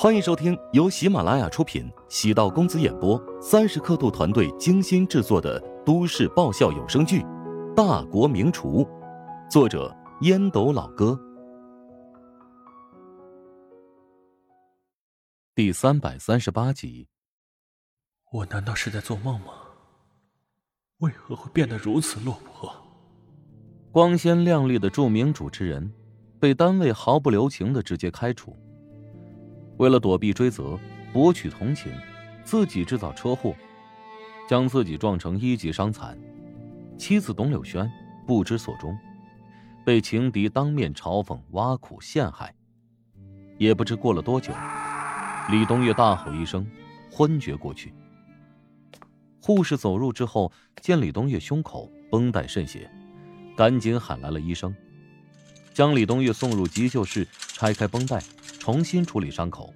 欢迎收听由喜马拉雅出品、喜道公子演播、三十刻度团队精心制作的都市爆笑有声剧《大国名厨》，作者烟斗老哥，第三百三十八集。我难道是在做梦吗？为何会变得如此落魄？光鲜亮丽的著名主持人，被单位毫不留情的直接开除。为了躲避追责，博取同情，自己制造车祸，将自己撞成一级伤残。妻子董柳轩不知所终，被情敌当面嘲讽、挖苦、陷害。也不知过了多久，李东岳大吼一声，昏厥过去。护士走入之后，见李东岳胸口绷带渗血，赶紧喊来了医生，将李东岳送入急救室，拆开绷带。重新处理伤口。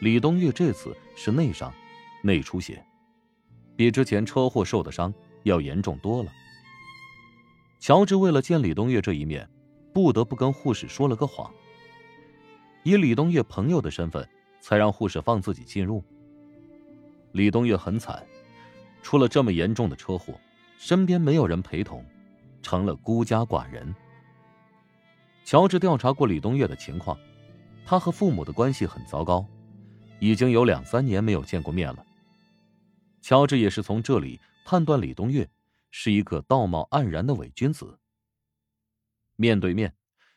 李东月这次是内伤，内出血，比之前车祸受的伤要严重多了。乔治为了见李东月这一面，不得不跟护士说了个谎，以李东月朋友的身份，才让护士放自己进入。李东月很惨，出了这么严重的车祸，身边没有人陪同，成了孤家寡人。乔治调查过李东岳的情况。他和父母的关系很糟糕，已经有两三年没有见过面了。乔治也是从这里判断李东岳是一个道貌岸然的伪君子。面对面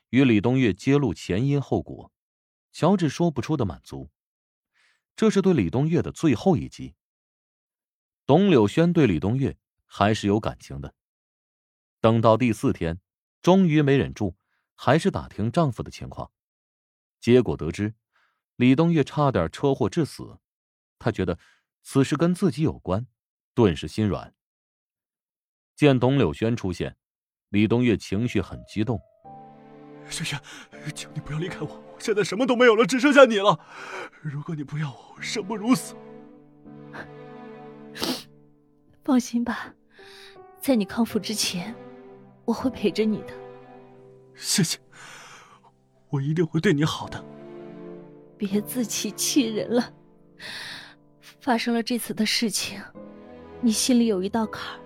与李东岳揭露前因后果，乔治说不出的满足。这是对李东岳的最后一击。董柳轩对李东岳还是有感情的。等到第四天，终于没忍住，还是打听丈夫的情况。结果得知，李东月差点车祸致死，她觉得此事跟自己有关，顿时心软。见董柳轩出现，李东月情绪很激动：“轩轩，求你不要离开我，我现在什么都没有了，只剩下你了。如果你不要我，我生不如死。放心吧，在你康复之前，我会陪着你的。谢谢。”我一定会对你好的。别自欺欺人了。发生了这次的事情，你心里有一道坎儿，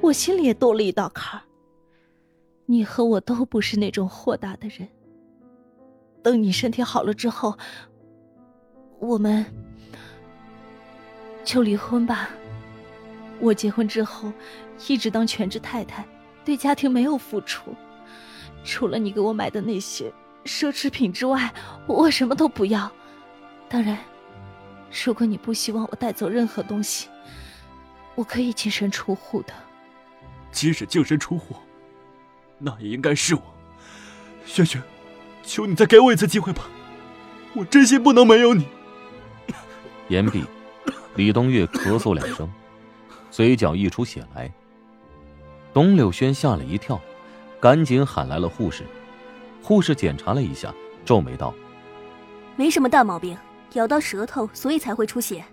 我心里也多了一道坎儿。你和我都不是那种豁达的人。等你身体好了之后，我们就离婚吧。我结婚之后，一直当全职太太，对家庭没有付出，除了你给我买的那些。奢侈品之外，我什么都不要。当然，如果你不希望我带走任何东西，我可以净身出户的。即使净身出户，那也应该是我。轩轩，求你再给我一次机会吧，我真心不能没有你。言毕，李东月咳嗽两声，嘴角溢出血来。董柳轩吓了一跳，赶紧喊来了护士。护士检查了一下，皱眉道：“没什么大毛病，咬到舌头，所以才会出血。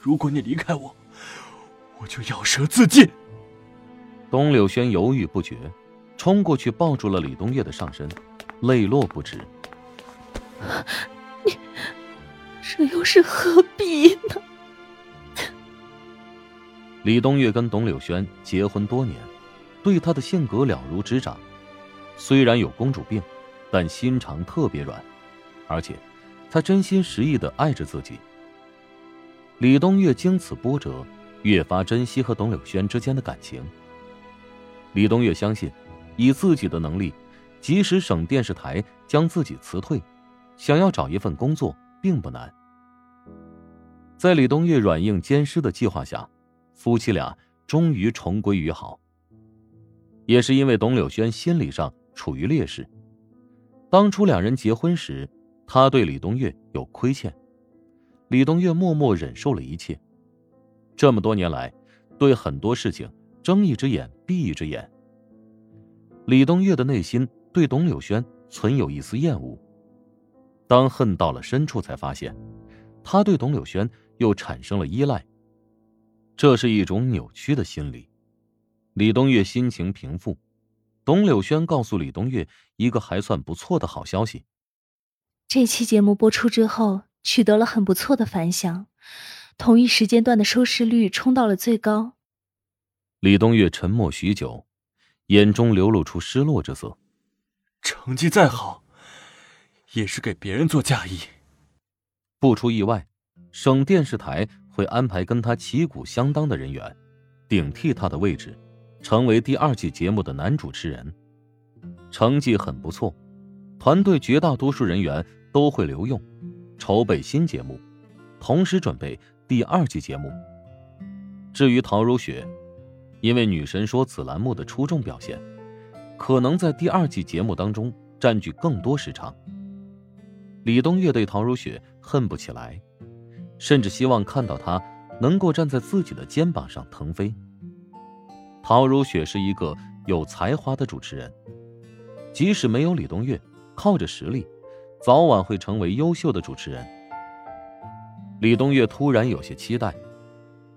如果你离开我，我就咬舌自尽。”董柳轩犹豫不决，冲过去抱住了李东月的上身，泪落不止。你这又是何必呢？李东月跟董柳轩结婚多年，对他的性格了如指掌。虽然有公主病，但心肠特别软，而且他真心实意的爱着自己。李东岳经此波折，越发珍惜和董柳轩之间的感情。李东岳相信，以自己的能力，即使省电视台将自己辞退，想要找一份工作并不难。在李东岳软硬兼施的计划下，夫妻俩终于重归于好。也是因为董柳轩心理上。处于劣势。当初两人结婚时，他对李东月有亏欠，李东月默默忍受了一切。这么多年来，对很多事情睁一只眼闭一只眼。李东月的内心对董柳轩存有一丝厌恶，当恨到了深处，才发现他对董柳轩又产生了依赖。这是一种扭曲的心理。李东岳心情平复。董柳轩告诉李东岳一个还算不错的好消息：这期节目播出之后，取得了很不错的反响，同一时间段的收视率冲到了最高。李东岳沉默许久，眼中流露出失落之色。成绩再好，也是给别人做嫁衣。不出意外，省电视台会安排跟他旗鼓相当的人员，顶替他的位置，成为第二季节目的男主持人。成绩很不错。团队绝大多数人员都会留用，筹备新节目，同时准备第二季节目。至于陶如雪，因为女神说此栏目的出众表现，可能在第二季节目当中占据更多时长。李东岳对陶如雪恨不起来，甚至希望看到她能够站在自己的肩膀上腾飞。陶如雪是一个有才华的主持人，即使没有李东月。靠着实力，早晚会成为优秀的主持人。李东月突然有些期待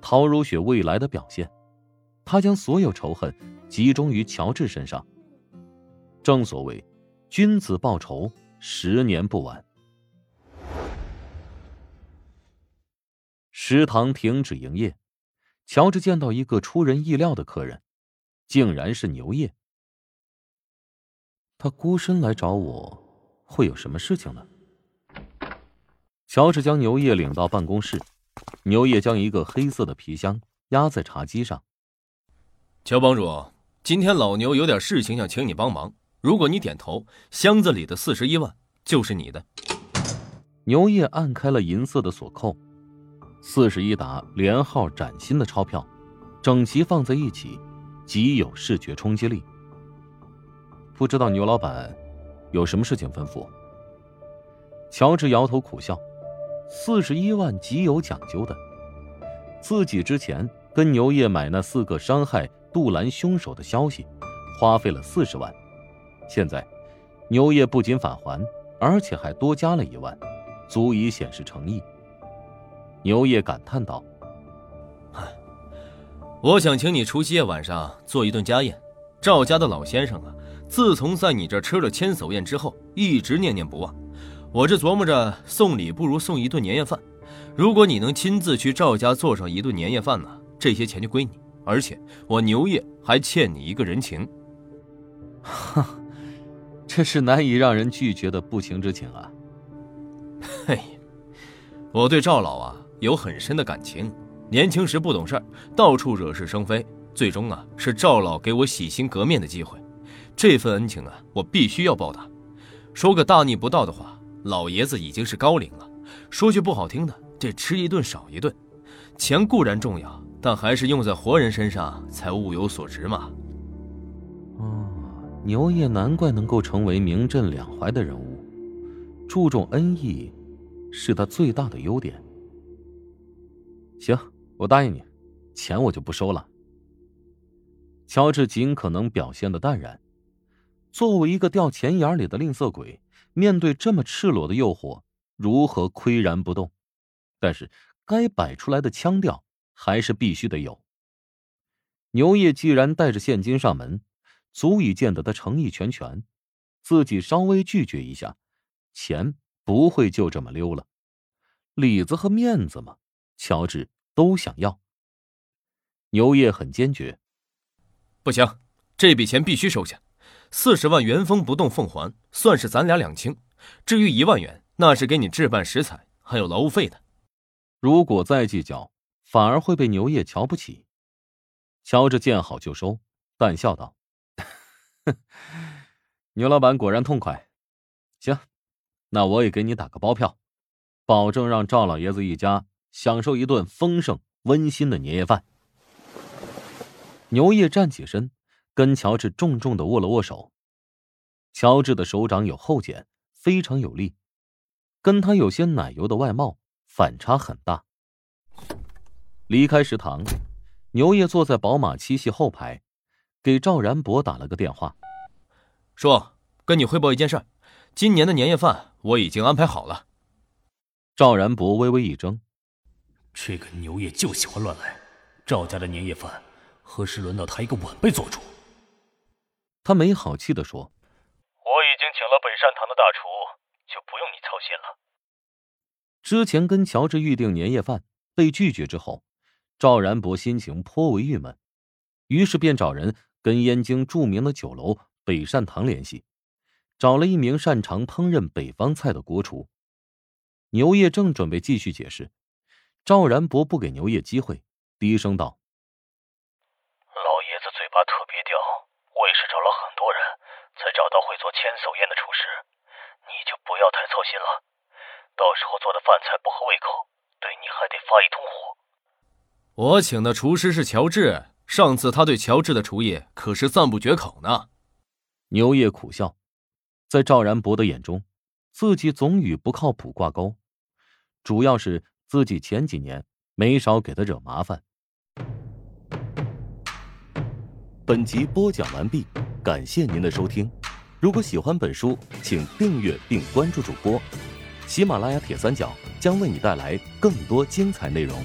陶如雪未来的表现，他将所有仇恨集中于乔治身上。正所谓，君子报仇，十年不晚。食堂停止营业，乔治见到一个出人意料的客人，竟然是牛叶。他孤身来找我，会有什么事情呢？乔治将牛叶领到办公室，牛叶将一个黑色的皮箱压在茶几上。乔帮主，今天老牛有点事情想请你帮忙，如果你点头，箱子里的四十一万就是你的。牛叶按开了银色的锁扣，四十一沓连号崭新的钞票，整齐放在一起，极有视觉冲击力。不知道牛老板有什么事情吩咐？乔治摇头苦笑，四十一万极有讲究的，自己之前跟牛业买那四个伤害杜兰凶手的消息，花费了四十万，现在牛业不仅返还，而且还多加了一万，足以显示诚意。牛业感叹道：“我想请你除夕夜晚上做一顿家宴，赵家的老先生啊。”自从在你这吃了千叟宴之后，一直念念不忘。我这琢磨着送礼不如送一顿年夜饭。如果你能亲自去赵家做上一顿年夜饭呢，这些钱就归你。而且我牛业还欠你一个人情。哈，这是难以让人拒绝的不情之请啊！嘿，我对赵老啊有很深的感情。年轻时不懂事到处惹是生非，最终啊是赵老给我洗心革面的机会。这份恩情啊，我必须要报答。说个大逆不道的话，老爷子已经是高龄了。说句不好听的，这吃一顿少一顿。钱固然重要，但还是用在活人身上才物有所值嘛。哦，牛爷难怪能够成为名震两淮的人物，注重恩义，是他最大的优点。行，我答应你，钱我就不收了。乔治尽可能表现的淡然。作为一个掉钱眼里的吝啬鬼，面对这么赤裸的诱惑，如何岿然不动？但是该摆出来的腔调还是必须得有。牛业既然带着现金上门，足以见得他诚意全全。自己稍微拒绝一下，钱不会就这么溜了。里子和面子嘛，乔治都想要。牛业很坚决，不行，这笔钱必须收下。四十万原封不动奉还，算是咱俩两清。至于一万元，那是给你置办食材还有劳务费的。如果再计较，反而会被牛业瞧不起。乔治见好就收，淡笑道：“ 牛老板果然痛快。行，那我也给你打个包票，保证让赵老爷子一家享受一顿丰盛温馨的年夜饭。”牛业站起身。跟乔治重重的握了握手，乔治的手掌有厚茧，非常有力，跟他有些奶油的外貌反差很大。离开食堂，牛业坐在宝马七系后排，给赵然博打了个电话，说：“跟你汇报一件事，今年的年夜饭我已经安排好了。”赵然博微微一怔，这个牛爷就喜欢乱来，赵家的年夜饭何时轮到他一个晚辈做主？他没好气的说：“我已经请了北善堂的大厨，就不用你操心了。之前跟乔治预定年夜饭被拒绝之后，赵然博心情颇为郁闷，于是便找人跟燕京著名的酒楼北善堂联系，找了一名擅长烹饪北方菜的国厨。牛业正准备继续解释，赵然博不给牛业机会，低声道：“老爷子嘴巴特别刁，我也是找了很多人，才找到会做千叟宴的厨师，你就不要太操心了。到时候做的饭菜不合胃口，对你还得发一通火。”我请的厨师是乔治，上次他对乔治的厨艺可是赞不绝口呢。牛业苦笑，在赵然博的眼中。自己总与不靠谱挂钩，主要是自己前几年没少给他惹麻烦。本集播讲完毕，感谢您的收听。如果喜欢本书，请订阅并关注主播。喜马拉雅铁三角将为你带来更多精彩内容。